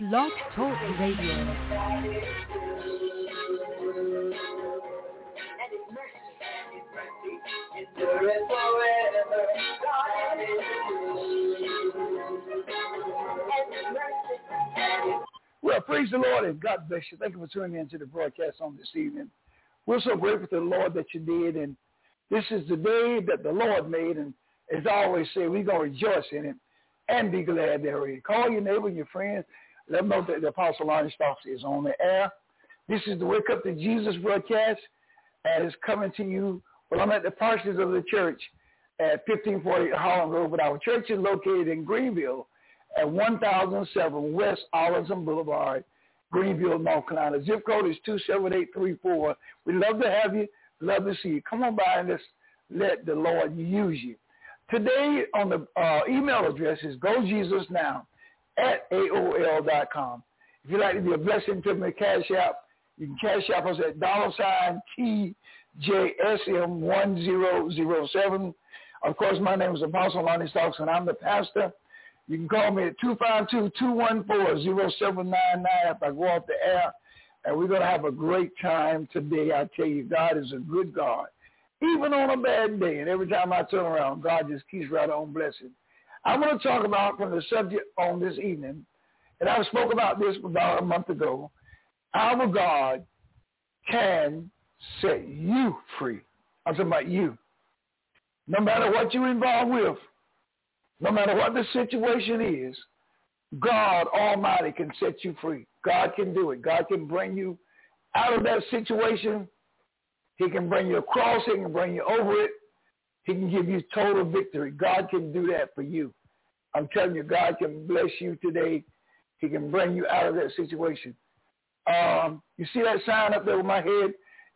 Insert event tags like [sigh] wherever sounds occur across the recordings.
Blog Talk Radio. Well, praise the Lord and God bless you. Thank you for tuning in to the broadcast on this evening. We're so grateful to the Lord that you did, and this is the day that the Lord made, and as I always say, we're going to rejoice in it and be glad therein. Call your neighbor and your friends. Let them know that the Apostle Lonnie Stocks is on the air. This is the Wake Up to Jesus broadcast, and it's coming to you. Well, I'm at the parsonage of the church at 1540 Holland Road, but our church is located in Greenville at 1007 West Arlington Boulevard, Greenville, North Carolina. Zip code is 27834. We'd love to have you. Love to see you. Come on by and just let the Lord use you. Today on the uh, email address is gojesusnow at AOL.com. If you'd like to be a blessing to me, cash app, you can cash app us at dollar sign TJSM1007. Of course, my name is Apostle Lonnie Stocks, and I'm the pastor. You can call me at 252-214-0799 if I go off the air. And we're going to have a great time today. I tell you, God is a good God. Even on a bad day, and every time I turn around, God just keeps right on blessing. I want to talk about from the subject on this evening, and I spoke about this about a month ago. Our God can set you free. I'm talking about you. No matter what you're involved with, no matter what the situation is, God Almighty can set you free. God can do it. God can bring you out of that situation. He can bring you across. He can bring you over it. He can give you total victory. God can do that for you. I'm telling you, God can bless you today. He can bring you out of that situation. Um, you see that sign up there with my head?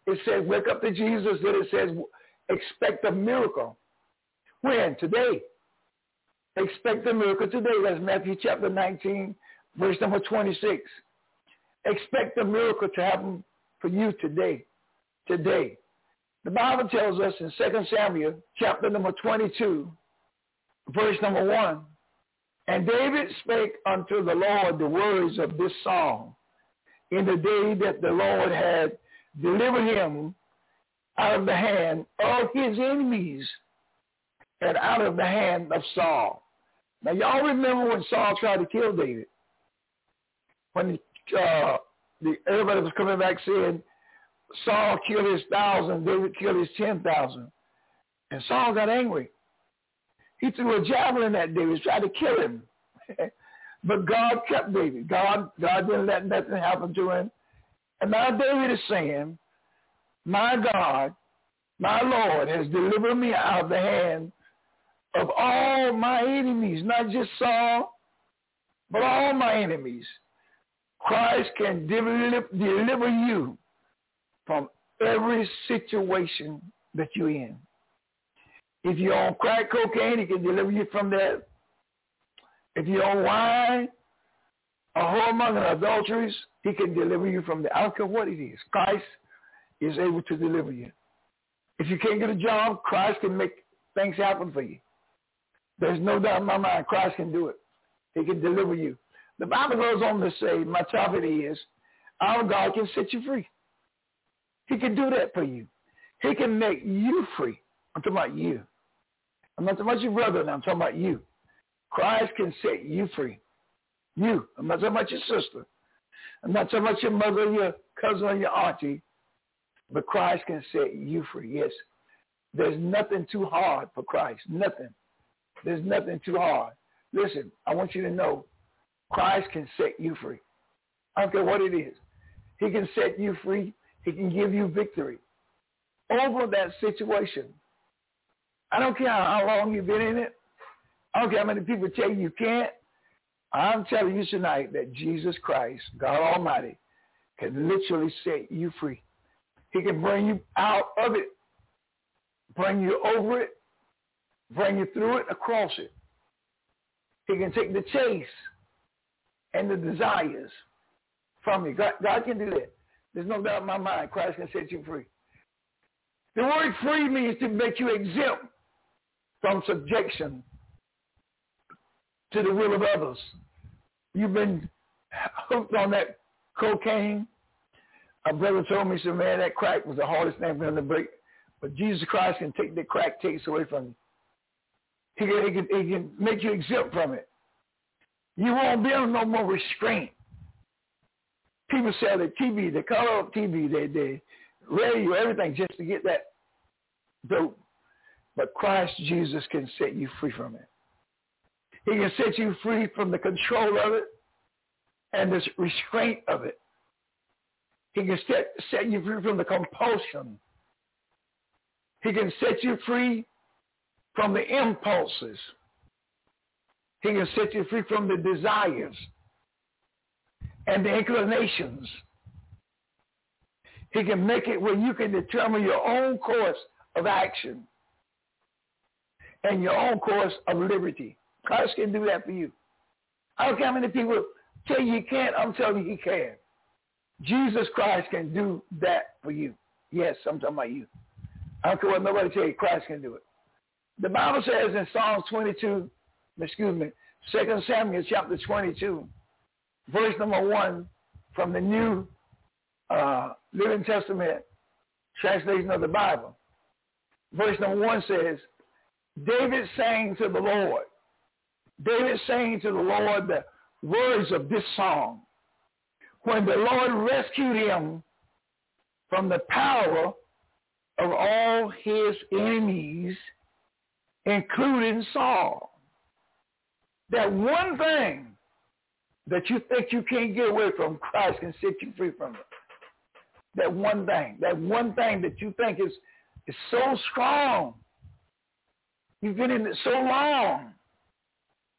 It says, wake up to Jesus. Then it says, expect a miracle. When? Today. Expect a miracle today. That's Matthew chapter 19, verse number 26. Expect a miracle to happen for you today. Today. The Bible tells us in 2 Samuel chapter number 22, verse number 1, And David spake unto the Lord the words of this song in the day that the Lord had delivered him out of the hand of his enemies and out of the hand of Saul. Now, y'all remember when Saul tried to kill David? When uh, the, everybody was coming back saying, Saul killed his thousand, David killed his ten thousand. And Saul got angry. He threw a javelin at David, tried to kill him. [laughs] but God kept David. God, God didn't let nothing happen to him. And now David is saying, my God, my Lord has delivered me out of the hand of all my enemies, not just Saul, but all my enemies. Christ can deliver, deliver you from every situation that you're in. If you're on crack cocaine, he can deliver you from that. If you're on wine, a whoremonger and adulteries, he can deliver you from that. I don't care what it is. Christ is able to deliver you. If you can't get a job, Christ can make things happen for you. There's no doubt in my mind Christ can do it. He can deliver you. The Bible goes on to say, my topic is, our God can set you free. He can do that for you. He can make you free. I'm talking about you. I'm not talking about your brother now. I'm talking about you. Christ can set you free. You. I'm not talking about your sister. I'm not talking about your mother, your cousin, or your auntie. But Christ can set you free. Yes. There's nothing too hard for Christ. Nothing. There's nothing too hard. Listen, I want you to know Christ can set you free. I don't care what it is. He can set you free. He can give you victory over that situation. I don't care how long you've been in it. I don't care how many people tell you you can't. I'm telling you tonight that Jesus Christ, God Almighty, can literally set you free. He can bring you out of it, bring you over it, bring you through it, across it. He can take the chase and the desires from you. God, God can do that. There's no doubt in my mind Christ can set you free. The word free means to make you exempt from subjection to the will of others. You've been hooked on that cocaine. A brother told me, said, man, that crack was the hardest thing for him to break. But Jesus Christ can take the crack taste away from you. He can, he, can, he can make you exempt from it. You won't be under no more restraint. People sell the TV, the color of TV, they radio, everything just to get that dope. But Christ Jesus can set you free from it. He can set you free from the control of it and the restraint of it. He can set, set you free from the compulsion. He can set you free from the impulses. He can set you free from the desires and the inclinations. He can make it where you can determine your own course of action and your own course of liberty. Christ can do that for you. I don't care how many people tell you he can't. I'm telling you he can. Jesus Christ can do that for you. Yes, I'm talking about you. I don't care what nobody tell you. Christ can do it. The Bible says in Psalms 22, excuse me, 2 Samuel chapter 22, verse number 1 from the New uh, Living Testament translation of the Bible. Verse number 1 says, David sang to the Lord. David sang to the Lord the words of this song. When the Lord rescued him from the power of all his enemies, including Saul. That one thing that you think you can't get away from, Christ can set you free from it. That one thing, that one thing that you think is, is so strong. You've been in it so long.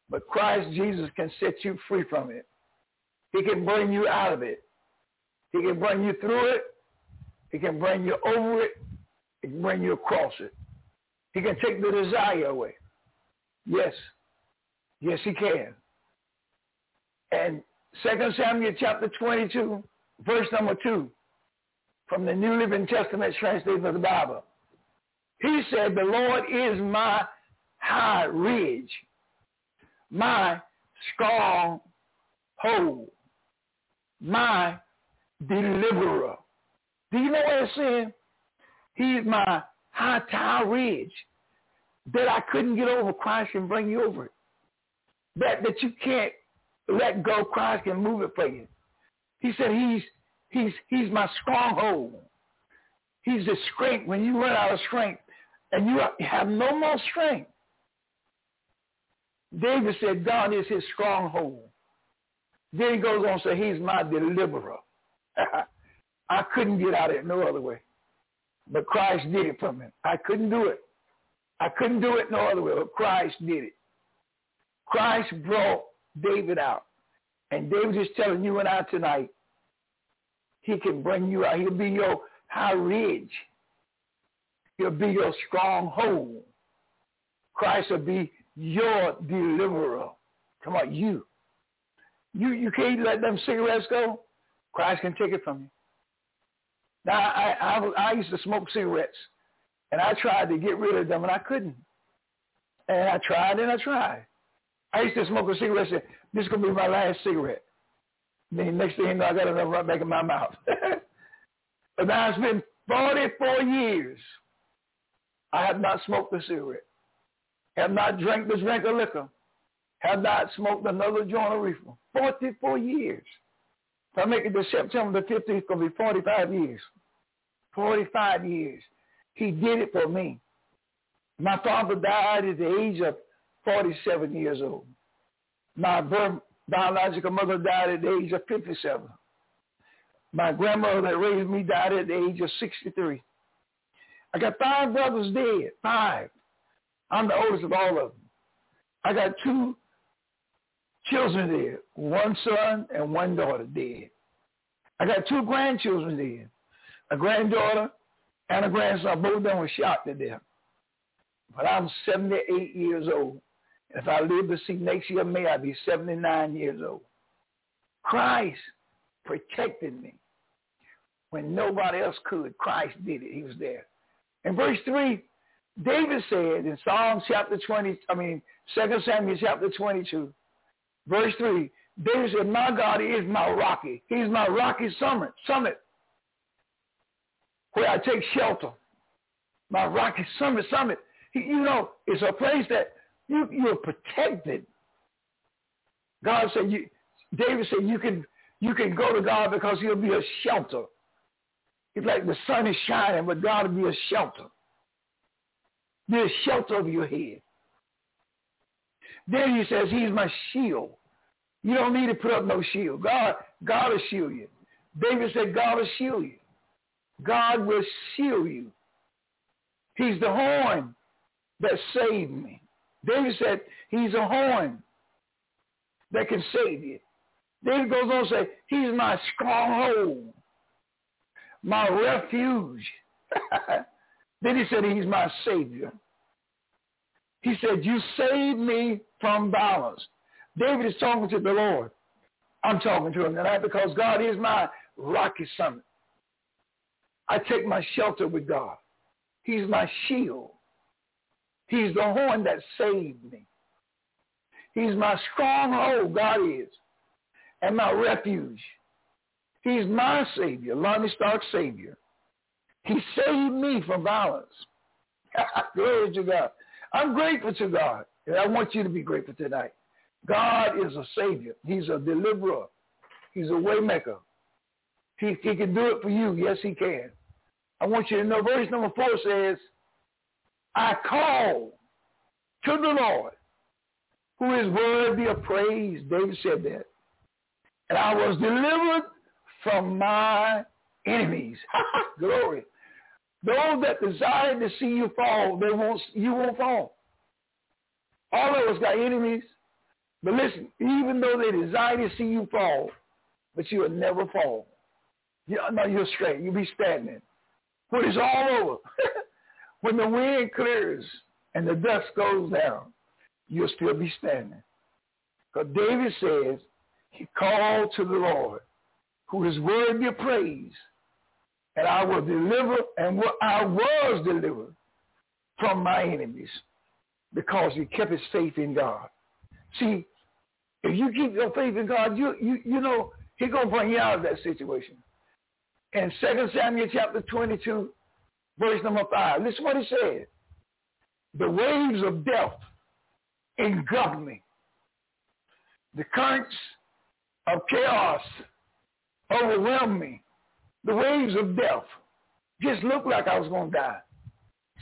But Christ Jesus can set you free from it. He can bring you out of it. He can bring you through it. He can bring you over it. He can bring you across it. He can take the desire away. Yes. Yes, he can. And 2 Samuel chapter 22, verse number 2, from the New Living Testament translation of the Bible. He said, the Lord is my high ridge, my strong hold, my deliverer. Do you know what it's saying? He's my high tower ridge that I couldn't get over. Christ can bring you over it. That that you can't let go. Christ can move it for you. He said he's he's he's my stronghold. He's the strength when you run out of strength and you have no more strength. David said God is his stronghold. Then he goes on to say he's my deliverer. [laughs] I couldn't get out of it no other way. But Christ did it for me. I couldn't do it. I couldn't do it no other way, but Christ did it. Christ brought David out. And David is telling you and I tonight, he can bring you out. He'll be your high ridge. He'll be your stronghold. Christ will be your deliverer. Come on, you. You you can't let them cigarettes go. Christ can take it from you. Now, I, I, I used to smoke cigarettes, and I tried to get rid of them, and I couldn't. And I tried and I tried. I used to smoke a cigarette and say, this is going to be my last cigarette. Then next thing you know, I got another right back in my mouth. [laughs] but now it's been 44 years. I have not smoked a cigarette. Have not drank the drink of liquor. Have not smoked another joint of reefer. 44 years. If I make it to September the 15th, it's going to be 45 years. 45 years. He did it for me. My father died at the age of 47 years old. My biological mother died at the age of 57. My grandmother that raised me died at the age of 63. I got five brothers dead, five. I'm the oldest of all of them. I got two children dead, one son and one daughter dead. I got two grandchildren dead, a granddaughter and a grandson. Both of them were shot to death. But I'm 78 years old. If I live to see next year May, I'll be 79 years old. Christ protected me when nobody else could. Christ did it. He was there. In verse 3, David said in Psalm chapter 20, I mean, 2 Samuel chapter 22, Verse 3, David said, my God is my rocky. He's my rocky summit, summit where I take shelter. My rocky summit, summit. You know, it's a place that you, you're protected. God said, you, David said, you can, you can go to God because he'll be a shelter. It's like the sun is shining, but God will be a shelter. Be a shelter over your head. Then he says, he's my shield. You don't need to put up no shield. God, God will shield you. David said, God will shield you. God will shield you. He's the horn that saved me. David said, he's a horn that can save you. David goes on to say, he's my stronghold, my refuge. [laughs] then he said, he's my savior. He said, you saved me from violence. David is talking to the Lord. I'm talking to him tonight because God is my rocky summit. I take my shelter with God. He's my shield. He's the horn that saved me. He's my stronghold, God is, and my refuge. He's my Savior, Lonnie Stocks Savior. He saved me from violence. [laughs] Glory to God. I'm grateful to God. And I want you to be grateful tonight. God is a Savior. He's a deliverer. He's a waymaker. He, he can do it for you. Yes, he can. I want you to know verse number four says, I call to the Lord, who is worthy of praise. David said that. And I was delivered from my enemies. [laughs] Glory. Those that desire to see you fall, they won't, you won't fall. All of us got enemies. But listen, even though they desire to see you fall, but you will never fall. You, no, you're straight. You'll be standing. When it's all over, [laughs] when the wind clears and the dust goes down, you'll still be standing. Because David says he called to the Lord, who is worthy of praise, and I will deliver, and I was delivered from my enemies because he kept his faith in God. See, if you keep your faith in God, you you you know He's gonna bring you out of that situation. In 2 Samuel chapter 22, verse number 5, listen what he said. The waves of death engulfed me. The currents of chaos overwhelmed me. The waves of death just looked like I was going to die.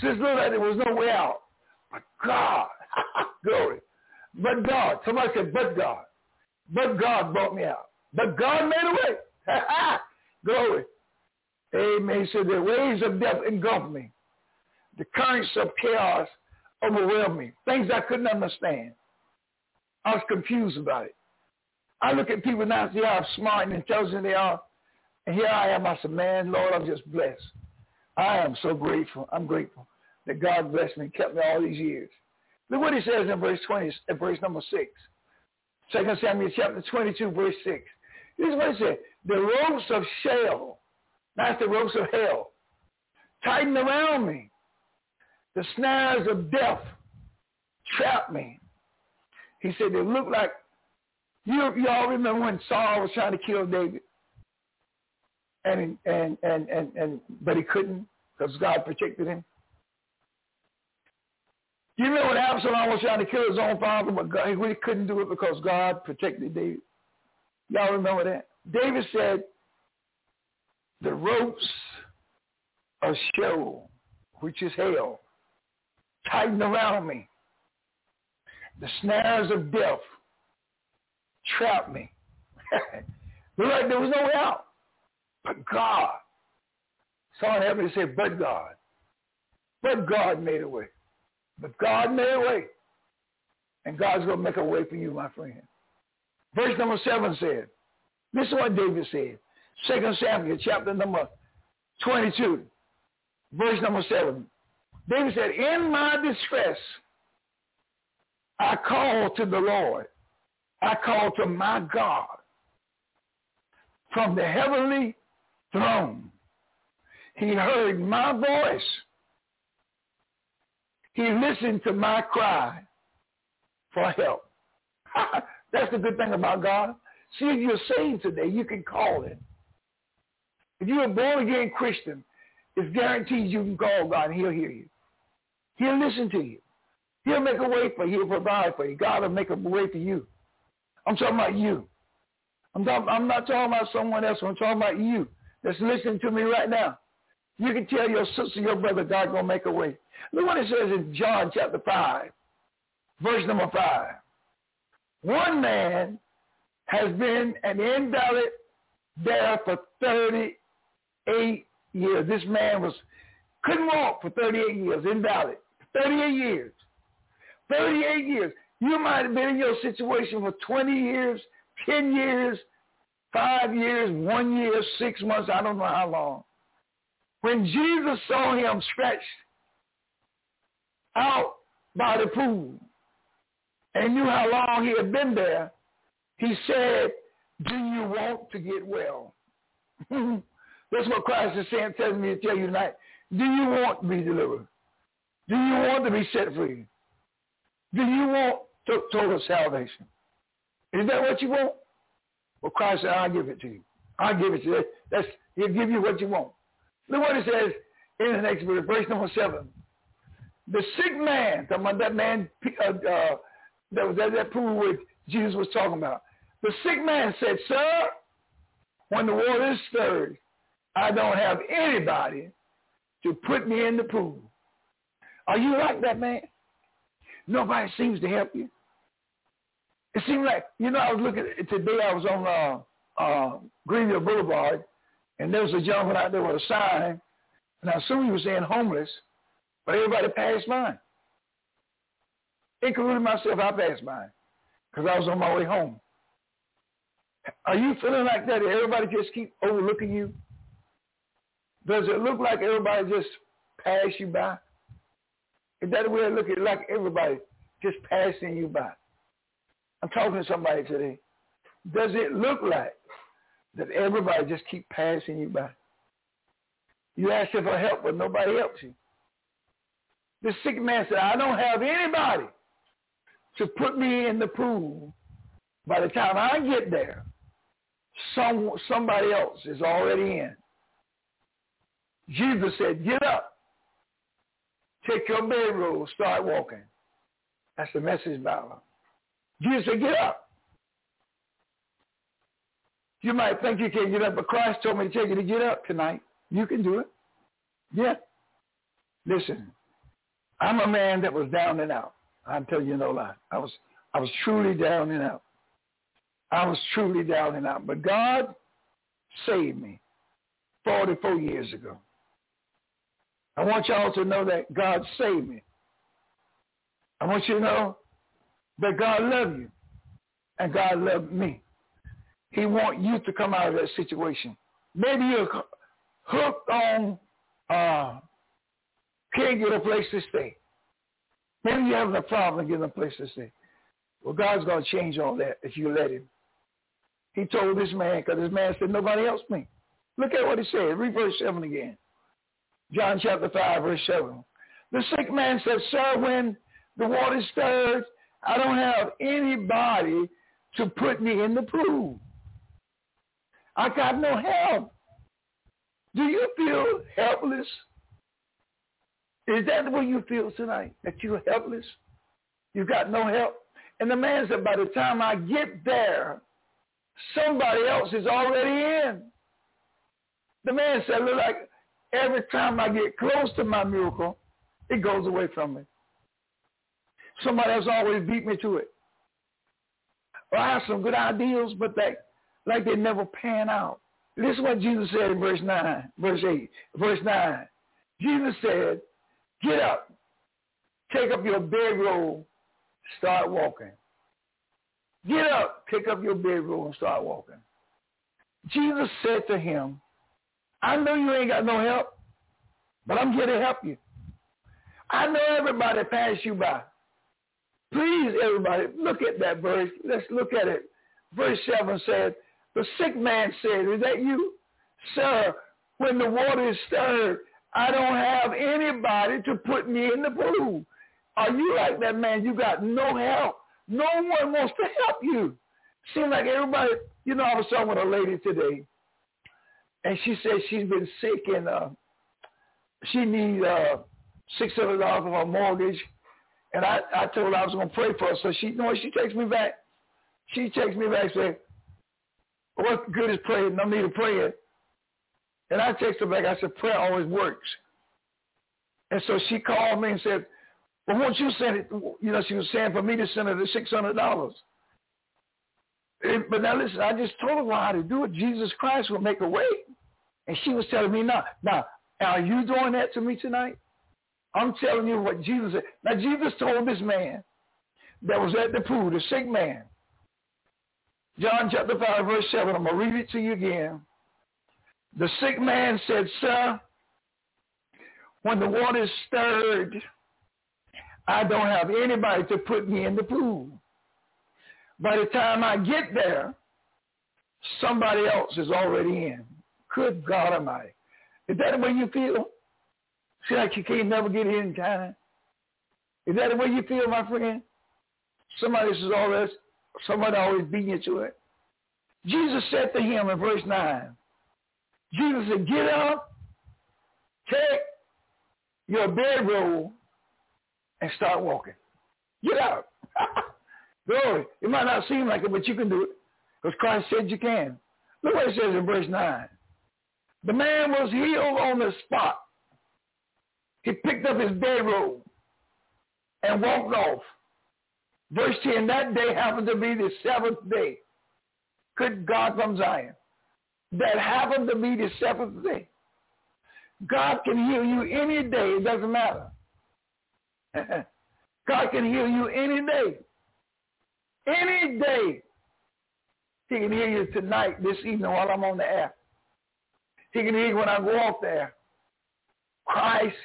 Just looked like there was no way out. But God, [laughs] glory. But God, somebody said, but God. But God brought me out. But God made a way. [laughs] glory. Amen. So the waves of death engulfed me. The currents of chaos overwhelmed me. Things I couldn't understand. I was confused about it. I look at people now and see how smart and intelligent they are. And here I am. I said, man, Lord, I'm just blessed. I am so grateful. I'm grateful that God blessed me and kept me all these years. Look what he says in verse 20, in verse number 6. 2 Samuel chapter 22, verse 6. This is what he said. The ropes of Sheol that's the ropes of hell. Tighten around me. The snares of death trap me. He said they look like, you, you all remember when Saul was trying to kill David? And, and, and, and, and, but he couldn't because God protected him. You remember when Absalom was trying to kill his own father, but God, he really couldn't do it because God protected David? Y'all remember that? David said, the ropes of Sheol, which is hell, tighten around me. The snares of death trap me. [laughs] Like there was no way out. But God. Someone help me to say, but God. But God made a way. But God made a way. And God's going to make a way for you, my friend. Verse number seven said, this is what David said. Second Samuel chapter number 22, verse number 7. David said, in my distress, I called to the Lord. I called to my God from the heavenly throne. He heard my voice. He listened to my cry for help. [laughs] That's the good thing about God. See, if you're saved today, you can call him. If you're a born-again Christian, it's guaranteed you can call God and he'll hear you. He'll listen to you. He'll make a way for you. He'll provide for you. God will make a way for you. I'm talking about you. I'm, I'm not talking about someone else. I'm talking about you that's listening to me right now. You can tell your sister, your brother, God going to make a way. Look what it says in John chapter 5, verse number 5. One man has been an invalid there for 38 years. This man was couldn't walk for 38 years, invalid. 38 years. 38 years. You might have been in your situation for 20 years, 10 years, 5 years, 1 year, 6 months, I don't know how long. When Jesus saw him stretched out by the pool and knew how long he had been there, he said, do you want to get well? [laughs] That's what Christ is saying, telling me to tell you tonight. Do you want to be delivered? Do you want to be set free? Do you want total salvation? Is that what you want? Well, Christ said, I'll give it to you. I'll give it to you. That's, he'll give you what you want. Look what it says in the next verse, verse number seven. The sick man, talking about that man uh, uh, that was at that pool where Jesus was talking about. The sick man said, Sir, when the water is stirred, I don't have anybody to put me in the pool. Are you like that man? Nobody seems to help you. It seemed like, you know, I was looking, today I was on uh, uh, Greenville Boulevard, and there was a gentleman out there with a sign, and I assume he was saying homeless, but everybody passed by. Including myself, I passed by because I was on my way home. Are you feeling like that? Everybody just keep overlooking you? Does it look like everybody just pass you by? Is that the way it look at like everybody just passing you by? I'm talking to somebody today. Does it look like that everybody just keep passing you by? You ask for help, but nobody helps you. The sick man said, I don't have anybody to put me in the pool. By the time I get there, some somebody else is already in. Jesus said, get up. Take your bedroll, start walking. That's the message Bible. Jesus said, get up. You might think you can't get up, but Christ told me to tell you to get up tonight. You can do it. Yeah. Listen, I'm a man that was down and out. I'm telling you no lie. I was I was truly down and out. I was truly down and out. But God saved me 44 years ago. I want y'all to know that God saved me. I want you to know that God loved you and God loved me. He want you to come out of that situation. Maybe you're hooked on, uh, can't get a place to stay. Maybe you're having a problem getting a place to stay. Well, God's going to change all that if you let him. He told this man, because this man said, nobody else me. Look at what he said. Read verse 7 again. John chapter 5, verse 7. The sick man said, sir, when the water stirred, I don't have anybody to put me in the pool. I got no help. Do you feel helpless? Is that the way you feel tonight? That you're helpless? You got no help? And the man said, by the time I get there, somebody else is already in. The man said, look like every time I get close to my miracle, it goes away from me. Somebody else always beat me to it. Well, I have some good ideas, but that like they never pan out. Is what Jesus said in verse 9, verse 8, verse 9. Jesus said, get up, take up your bedroll, start walking. Get up, pick up your bedroll and start walking. Jesus said to him, I know you ain't got no help, but I'm here to help you. I know everybody passed you by. Please, everybody, look at that verse. Let's look at it. Verse 7 said, the sick man said, is that you? Sir, when the water is stirred, I don't have anybody to put me in the pool. Are you like that man? You got no help. No one wants to help you. Seems like everybody You know, I was talking with a lady today, and she said she's been sick and uh, she needs uh, six hundred dollars for her mortgage. And I, I told her I was going to pray for her. So she, you know? She takes me back. She takes me back says, what good is praying? No need to pray it. And I text her back. I said, prayer always works. And so she called me and said, well, won't you send it? You know, she was saying for me to send her the $600. but now listen, I just told her how to do it. Jesus Christ will make a way. And she was telling me, now, now, are you doing that to me tonight? I'm telling you what Jesus said. Now, Jesus told this man that was at the pool, the sick man, John chapter 5, verse 7, I'm going to read it to you again. The sick man said, Sir, when the water is stirred, I don't have anybody to put me in the pool. By the time I get there, somebody else is already in. Good God Almighty. Is that the way you feel? See like you can't never get in time? Is that the way you feel, my friend? Somebody is always, somebody always beating you to it. Jesus said to him in verse 9, Jesus said, get up, take your bedroll, and start walking. Get up. [laughs] Glory. It might not seem like it, but you can do it because Christ said you can. Look what it says in verse 9. The man was healed on the spot. He picked up his bedroll and walked off. Verse 10, that day happened to be the seventh day. Good God from Zion. That happened to be the seventh day. God can heal you any day. It doesn't matter. [laughs] God can heal you any day. Any day. He can heal you tonight, this evening while I'm on the air. He can you when I go off there. Christ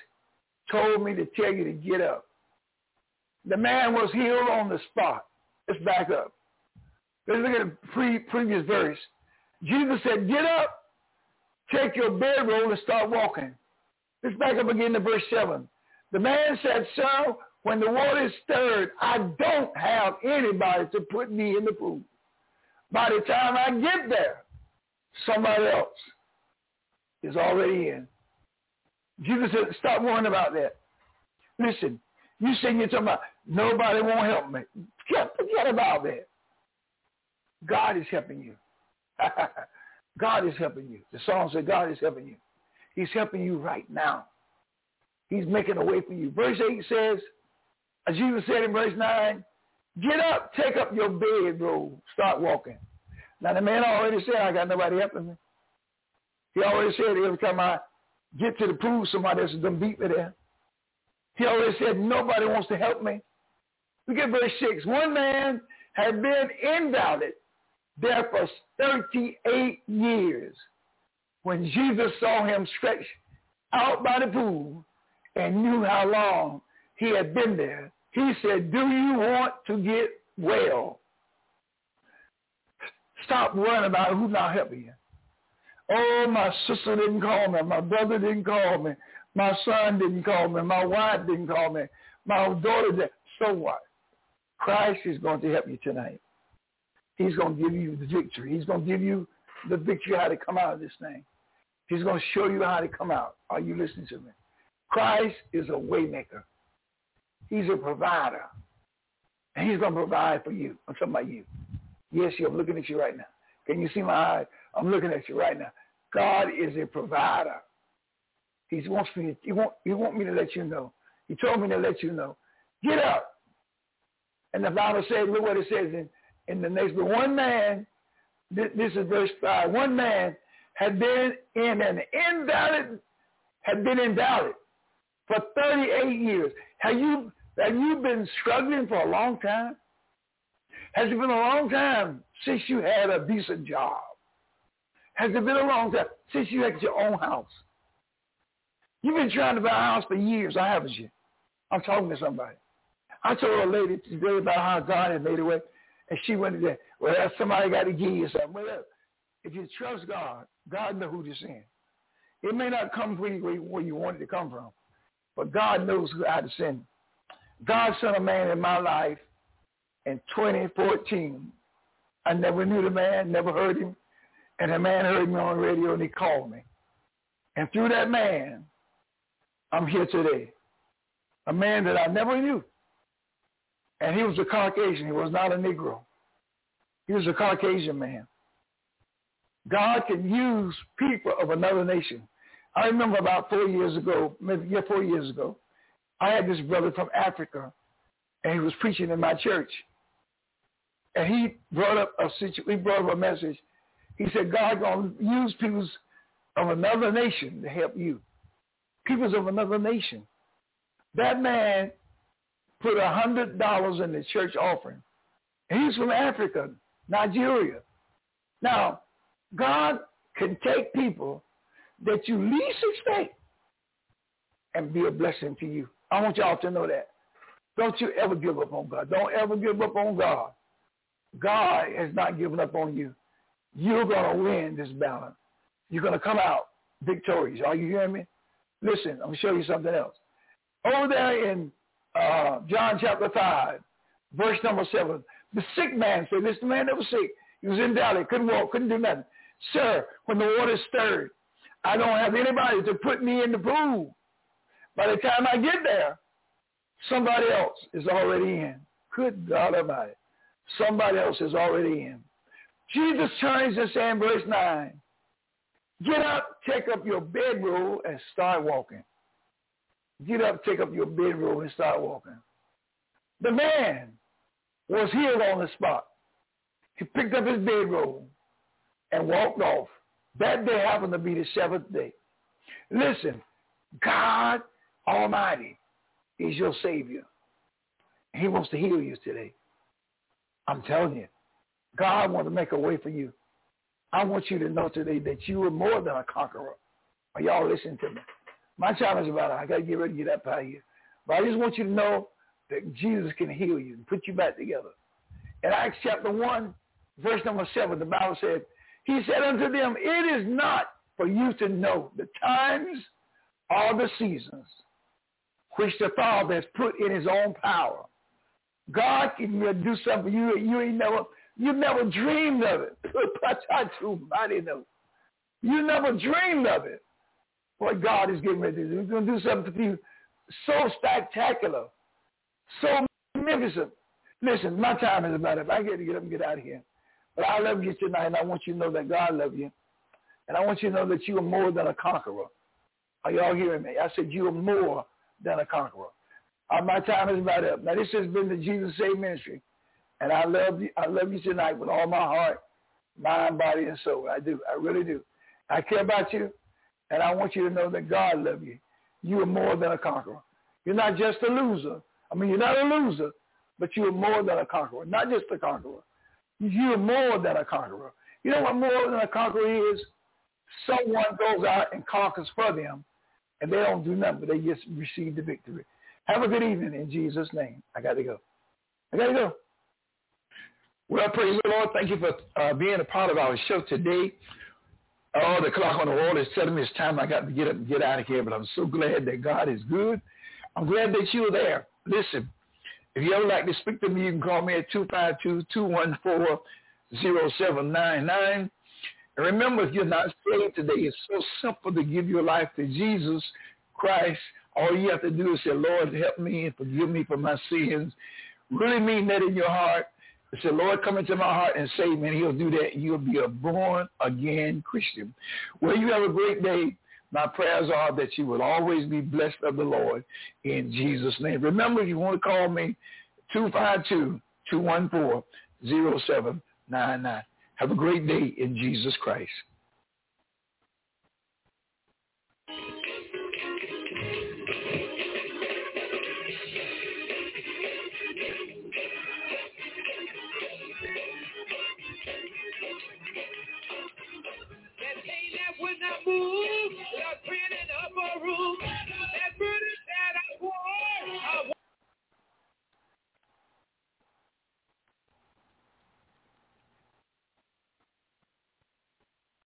told me to tell you to get up. The man was healed on the spot. Let's back up. Let's look at the pre- previous verse. Jesus said, get up, take your bedroll and start walking. Let's back up again to verse 7. The man said, sir, when the water is stirred, I don't have anybody to put me in the pool. By the time I get there, somebody else is already in. Jesus said, stop worrying about that. Listen, you saying you're talking about nobody won't help me. Forget, about that. God is helping you. [laughs] God is helping you. The song said God is helping you. He's helping you right now. He's making a way for you. Verse 8 says, as Jesus said in verse 9, get up, take up your bed, bro, start walking. Now the man already said, I got nobody helping me. He always said every time I get to the pool, somebody else is going to beat me there. He always said, nobody wants to help me. Look at verse 6. One man had been invalid there for 38 years. When Jesus saw him stretched out by the pool and knew how long he had been there, he said, do you want to get well? Stop worrying about who's not helping you. Oh, my sister didn't call me. My brother didn't call me. My son didn't call me. My wife didn't call me. My daughter did. So what? Christ is going to help you tonight. He's going to give you the victory. He's going to give you the victory how to come out of this thing. He's going to show you how to come out. Are you listening to me? Christ is a waymaker. He's a provider. And he's going to provide for you. I'm talking about you. Yes, I'm looking at you right now. Can you see my eyes? I'm looking at you right now. God is a provider. He wants me. He want. He want me to let you know. He told me to let you know. Get up. And the Bible says, look what it says in, in the next. But one man, this, this is verse five. One man had been in an invalid, had been invalid for 38 years. Have you have you been struggling for a long time? Has it been a long time since you had a decent job? Has it been a long time since you had your own house? You've been trying to buy a house for years, I haven't you? I'm talking to somebody. I told a lady today about how God had made a way, and she went there. Well, somebody got to give you something. Well, if you trust God, God knows who to send. It may not come where you, where you want it to come from, but God knows who how to send. God sent a man in my life in 2014 I never knew the man, never heard him. And the man heard me on the radio and he called me. And through that man, I'm here today. A man that I never knew. And he was a Caucasian. He was not a Negro. He was a Caucasian man. God can use people of another nation. I remember about four years ago, maybe yeah, four years ago, I had this brother from Africa, and he was preaching in my church. And he brought up a situ- he brought up a message. He said, God gonna use people of another nation to help you. Peoples of another nation. That man put a hundred dollars in the church offering. He's from Africa, Nigeria. Now, God can take people that you least expect and be a blessing to you. I want y'all to know that. Don't you ever give up on God. Don't ever give up on God. God has not given up on you. You're going to win this battle. You're going to come out victorious. Are you hearing me? Listen, I'm going to show you something else. Over there in uh, John chapter 5, verse number 7, the sick man said, this man that was sick. He was in doubt. Couldn't walk, couldn't do nothing. Sir, when the water stirred, I don't have anybody to put me in the pool. By the time I get there, somebody else is already in. Good God Almighty. Somebody else is already in. Jesus turns says in verse 9, get up, take up your bedroll, and start walking. Get up, take up your bedroll, and start walking. The man was healed on the spot. He picked up his bedroll and walked off. That day happened to be the seventh day. Listen, God Almighty is your Savior. He wants to heal you today. I'm telling you, God wants to make a way for you. I want you to know today that you are more than a conqueror. Are y'all listening to me? My is about I got to get ready to get up out here. But I just want you to know that Jesus can heal you and put you back together. In Acts chapter 1, verse number 7, the Bible said, he said unto them, it is not for you to know the times or the seasons which the Father has put in his own power. God can do something you you ain't never you never dreamed of it. [laughs] You never dreamed of it. What God is getting ready to do. He's going to do something for you so spectacular, so magnificent. Listen, my time is about up. I got to get up and get out of here. But I love you tonight, and I want you to know that God loves you. And I want you to know that you are more than a conqueror. Are y'all hearing me? I said you are more than a conqueror. Uh, my time is about up. Now, this has been the Jesus Save Ministry. And I love you. I love you tonight with all my heart, mind, body, and soul. I do. I really do. I care about you, and I want you to know that God loves you. You are more than a conqueror. You're not just a loser. I mean, you're not a loser, but you are more than a conqueror. Not just a conqueror. You're more than a conqueror. You know what more than a conqueror is? Someone goes out and conquers for them, and they don't do nothing, but they just receive the victory. Have a good evening in Jesus' name. I got to go. I got to go. Well, praise the Lord. Thank you for uh, being a part of our show today. Oh, the clock on the wall is telling me it's time I got to get up and get out of here, but I'm so glad that God is good. I'm glad that you are there. Listen, if you ever like to speak to me, you can call me at 252-214-0799. And remember, if you're not saved today, it's so simple to give your life to Jesus Christ. All you have to do is say, Lord, help me and forgive me for my sins. Really mean that in your heart. Say, Lord, come into my heart and save me. And he'll do that. You'll be a born-again Christian. Well, you have a great day. My prayers are that you will always be blessed of the Lord in Jesus' name. Remember, if you want to call me, 252-214-0799. Have a great day in Jesus Christ. be